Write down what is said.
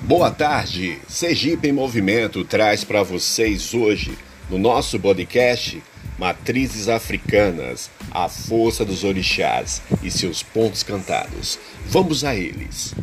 Boa tarde, Sergipe em Movimento traz para vocês hoje, no nosso podcast, Matrizes Africanas, a força dos orixás e seus pontos cantados. Vamos a eles.